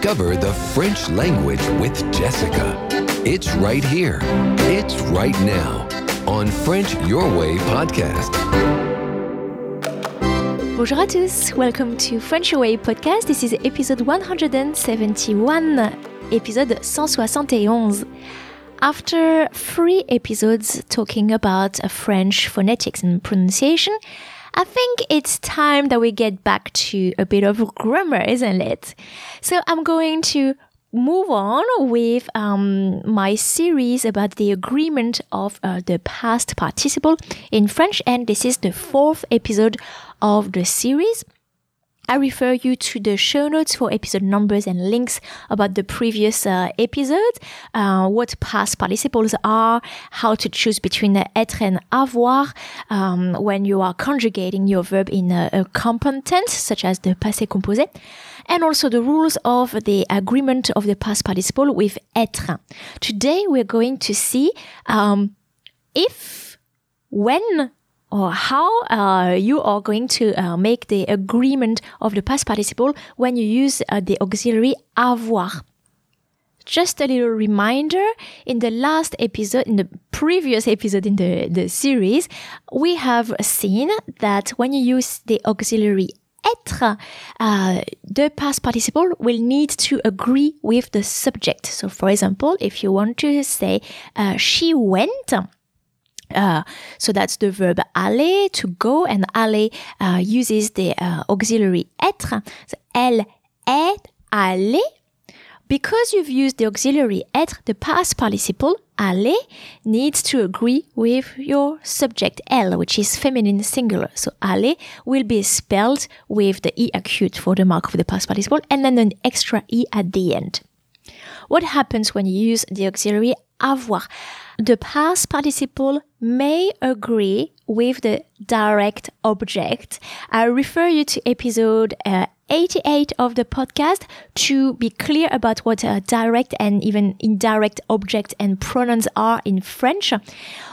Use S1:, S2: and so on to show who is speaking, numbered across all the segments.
S1: Discover the French language with Jessica. It's right here. It's right now on French Your Way podcast.
S2: Bonjour à tous, welcome to French Your Way podcast. This is episode 171, episode 171. After three episodes talking about French phonetics and pronunciation, I think it's time that we get back to a bit of grammar, isn't it? So I'm going to move on with um, my series about the agreement of uh, the past participle in French, and this is the fourth episode of the series. I refer you to the show notes for episode numbers and links about the previous uh, episode, uh, what past participles are, how to choose between être and avoir um, when you are conjugating your verb in a, a compound tense, such as the passé composé, and also the rules of the agreement of the past participle with être. Today we're going to see um, if, when, or how uh, you are going to uh, make the agreement of the past participle when you use uh, the auxiliary avoir. Just a little reminder, in the last episode, in the previous episode in the, the series, we have seen that when you use the auxiliary être, uh, the past participle will need to agree with the subject. So, for example, if you want to say, uh, she went, uh, so that's the verb aller, to go, and aller uh, uses the uh, auxiliary être. So elle est allée. Because you've used the auxiliary être, the past participle aller needs to agree with your subject elle, which is feminine singular. So aller will be spelled with the e acute for the mark of the past participle and then an extra e at the end. What happens when you use the auxiliary avoir? The past participle may agree with the direct object. I refer you to episode uh, 88 of the podcast to be clear about what a direct and even indirect object and pronouns are in French.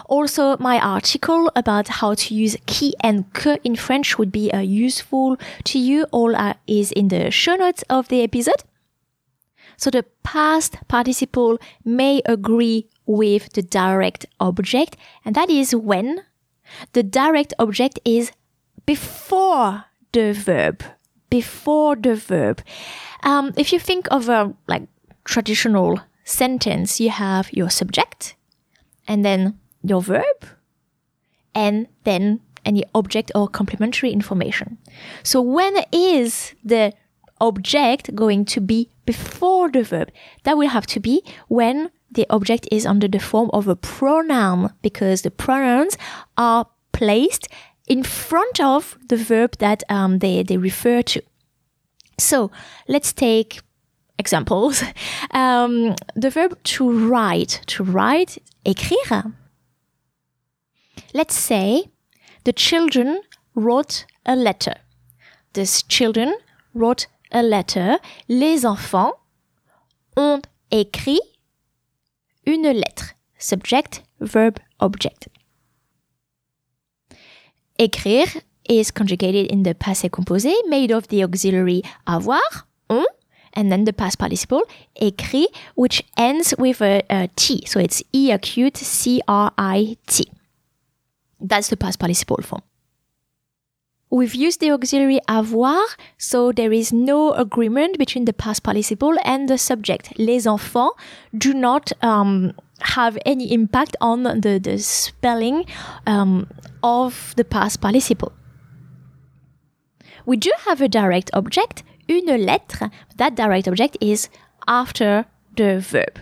S2: Also, my article about how to use qui and que in French would be uh, useful to you. All uh, is in the show notes of the episode. So the past participle may agree with the direct object, and that is when the direct object is before the verb. Before the verb. Um, if you think of a like traditional sentence, you have your subject, and then your verb, and then any object or complementary information. So when is the object going to be before the verb? That will have to be when the object is under the form of a pronoun because the pronouns are placed in front of the verb that um, they, they refer to. So let's take examples. Um, the verb to write, to write, écrire. Let's say the children wrote a letter. The children wrote a letter. Les enfants ont écrit une lettre. Subject, verb, object. Écrire is conjugated in the passé composé, made of the auxiliary avoir, on, and then the past participle, écrit, which ends with a, a T. So it's E acute C R I T. That's the past participle form. We've used the auxiliary avoir, so there is no agreement between the past participle and the subject. Les enfants do not um, have any impact on the, the spelling um, of the past participle. We do have a direct object, une lettre. That direct object is after the verb.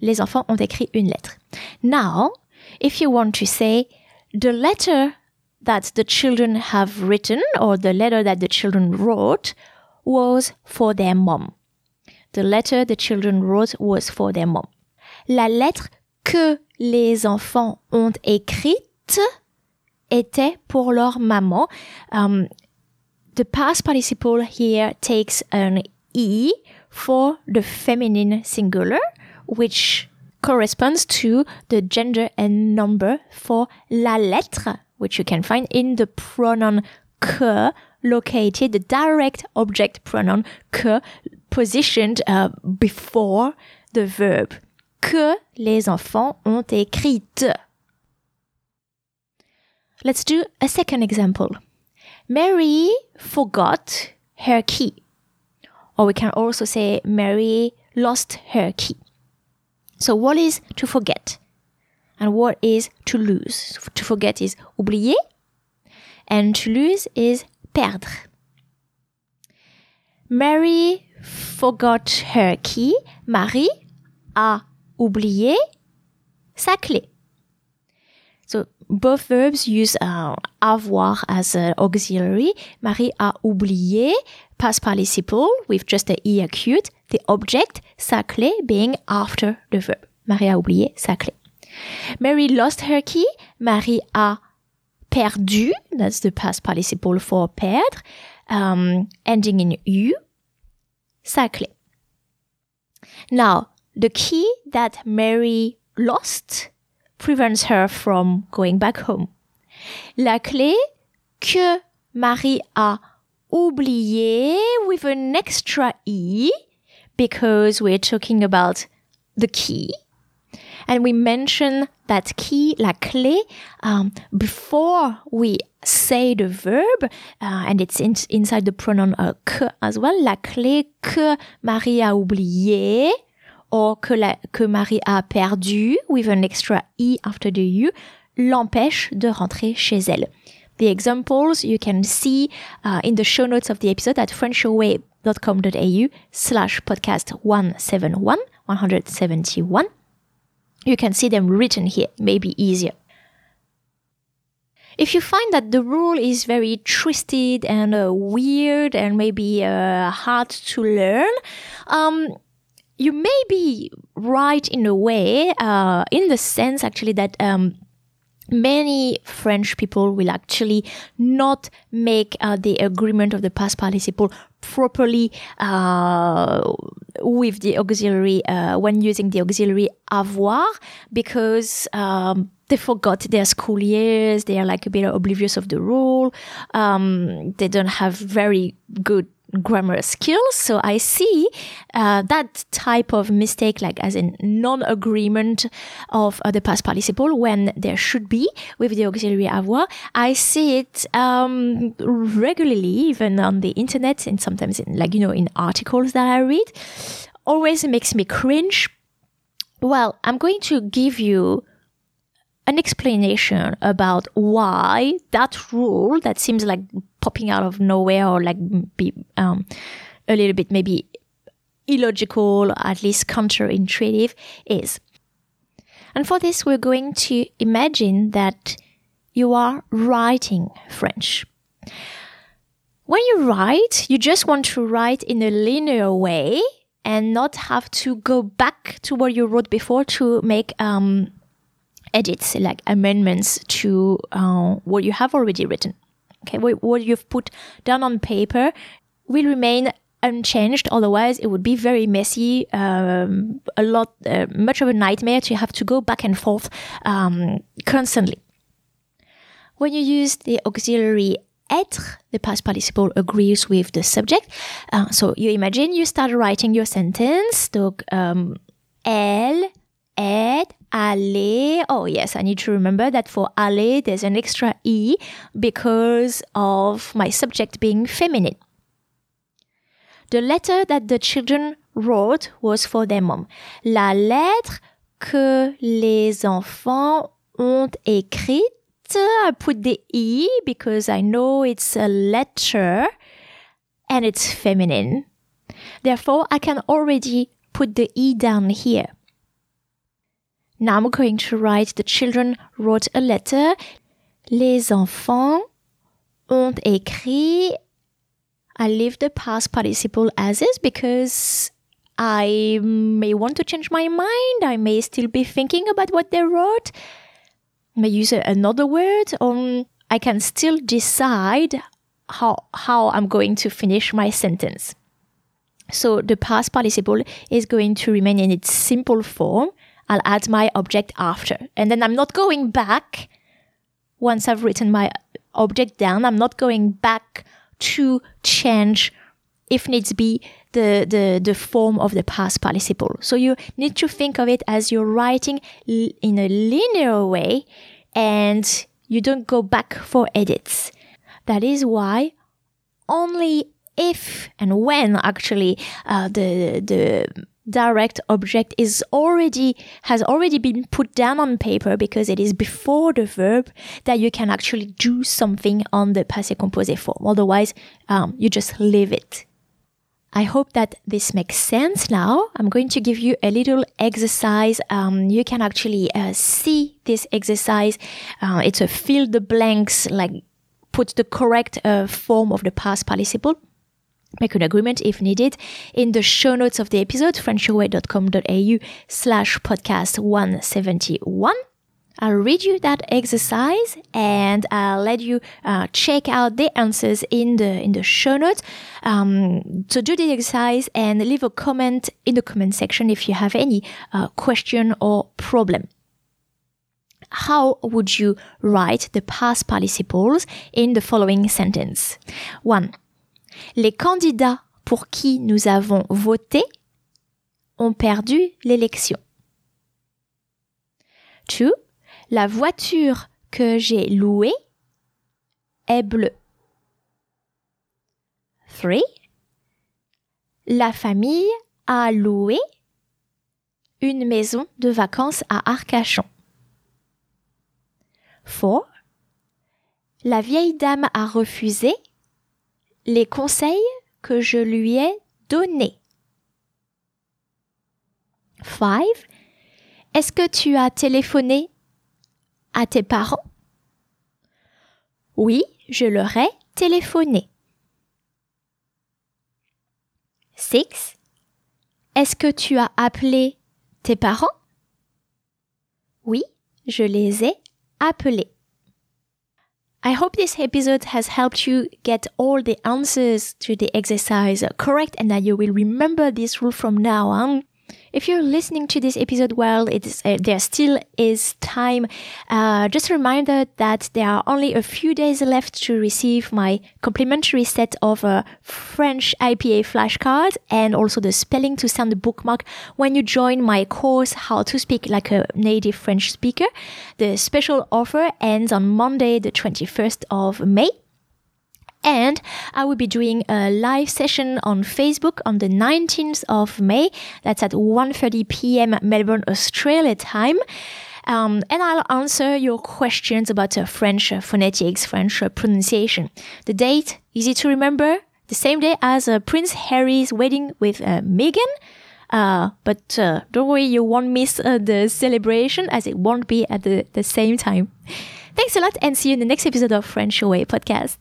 S2: Les enfants ont écrit une lettre. Now, if you want to say the letter that the children have written or the letter that the children wrote was for their mom. The letter the children wrote was for their mom. La lettre que les enfants ont écrite était pour leur maman. Um, the past participle here takes an e for the feminine singular, which corresponds to the gender and number for la lettre, which you can find in the pronoun que located, the direct object pronoun que positioned uh, before the verb. Que les enfants ont écrite. Let's do a second example. Mary forgot her key. Or we can also say Mary lost her key. So what is to forget? And what is to lose? To forget is oublier. And to lose is perdre. Mary forgot her key. Marie a oublié sa clé. So both verbs use uh, avoir as an auxiliary. Marie a oublié, past participle with just the e acute, the object, sa clé being after the verb. Marie a oublié sa clé. Mary lost her key. Marie a perdu, that's the past participle for perdre, um, ending in u, sa clé. Now, the key that Mary lost prevents her from going back home. La clé que Marie a oubliée with an extra e because we're talking about the key. And we mention that key, la clé, um, before we say the verb, uh, and it's in, inside the pronoun uh, que as well. La clé que Marie a oubliée or que, la, que Marie a perdu with an extra e after the u l'empêche de rentrer chez elle. The examples you can see uh, in the show notes of the episode at frenchyourway.com.au slash podcast 171, 171. You can see them written here, maybe easier. If you find that the rule is very twisted and uh, weird and maybe uh, hard to learn, um, you may be right in a way, uh, in the sense actually that um, many French people will actually not make uh, the agreement of the past participle properly uh, with the auxiliary uh, when using the auxiliary avoir because um, they forgot their school years. They are like a bit oblivious of the rule. Um, they don't have very good grammar skills. So I see uh, that type of mistake, like as in non-agreement of uh, the past participle when there should be with the auxiliary avoir. I see it um, regularly, even on the internet, and sometimes in like you know in articles that I read. Always makes me cringe. Well, I'm going to give you an explanation about why that rule that seems like popping out of nowhere or like be um, a little bit maybe illogical, or at least counterintuitive is. And for this, we're going to imagine that you are writing French. When you write, you just want to write in a linear way and not have to go back to what you wrote before to make um, edits, like amendments to uh, what you have already written. Okay, what you've put down on paper will remain unchanged. Otherwise, it would be very messy, um, a lot, uh, much of a nightmare to have to go back and forth um, constantly. When you use the auxiliary être, the past participle agrees with the subject. Uh, so you imagine you start writing your sentence. Donc, um, elle est aller. Oh, yes, I need to remember that for aller, there's an extra E because of my subject being feminine. The letter that the children wrote was for their mom. La lettre que les enfants ont écrite. I put the E because I know it's a letter and it's feminine. Therefore, I can already put the E down here. Now I'm going to write the children wrote a letter. Les enfants ont écrit. I leave the past participle as is because I may want to change my mind. I may still be thinking about what they wrote. I may use another word. Um, I can still decide how, how I'm going to finish my sentence. So the past participle is going to remain in its simple form I'll add my object after. And then I'm not going back once I've written my object down. I'm not going back to change if needs be, the, the, the form of the past participle. So you need to think of it as you're writing in a linear way and you don't go back for edits. That is why only if and when actually uh, the the direct object is already has already been put down on paper because it is before the verb that you can actually do something on the passé composé form. Otherwise, um, you just leave it. I hope that this makes sense now. I'm going to give you a little exercise. Um, you can actually uh, see this exercise. Uh, it's a fill the blanks, like put the correct uh, form of the past participle. Make an agreement if needed in the show notes of the episode, frenchyourway.com.au slash podcast 171. I'll read you that exercise and I'll let you uh, check out the answers in the in the show notes. Um, so do the exercise and leave a comment in the comment section if you have any uh, question or problem. How would you write the past participles in the following sentence? One. Les candidats pour qui nous avons voté ont perdu l'élection. Two. La voiture que j'ai louée est bleue. 3. La famille a loué une maison de vacances à Arcachon. 4. La vieille dame a refusé les conseils que je lui ai donnés. 5. Est-ce que tu as téléphoné à tes parents? Oui, je leur ai téléphoné. 6. Est-ce que tu as appelé tes parents? Oui, je les ai appelés. I hope this episode has helped you get all the answers to the exercise correct and that you will remember this rule from now on. If you're listening to this episode while it's, uh, there still is time, uh, just a reminder that there are only a few days left to receive my complimentary set of uh, French IPA flashcards and also the spelling to sound bookmark when you join my course, How to Speak Like a Native French Speaker. The special offer ends on Monday, the 21st of May. And I will be doing a live session on Facebook on the 19th of May. That's at 1.30 p.m. Melbourne, Australia time. Um, and I'll answer your questions about uh, French uh, phonetics, French uh, pronunciation. The date, easy to remember, the same day as uh, Prince Harry's wedding with uh, Meghan. Uh, but don't worry, you won't miss the celebration as it won't be at the, the same time. Thanks a lot and see you in the next episode of French Your Way podcast.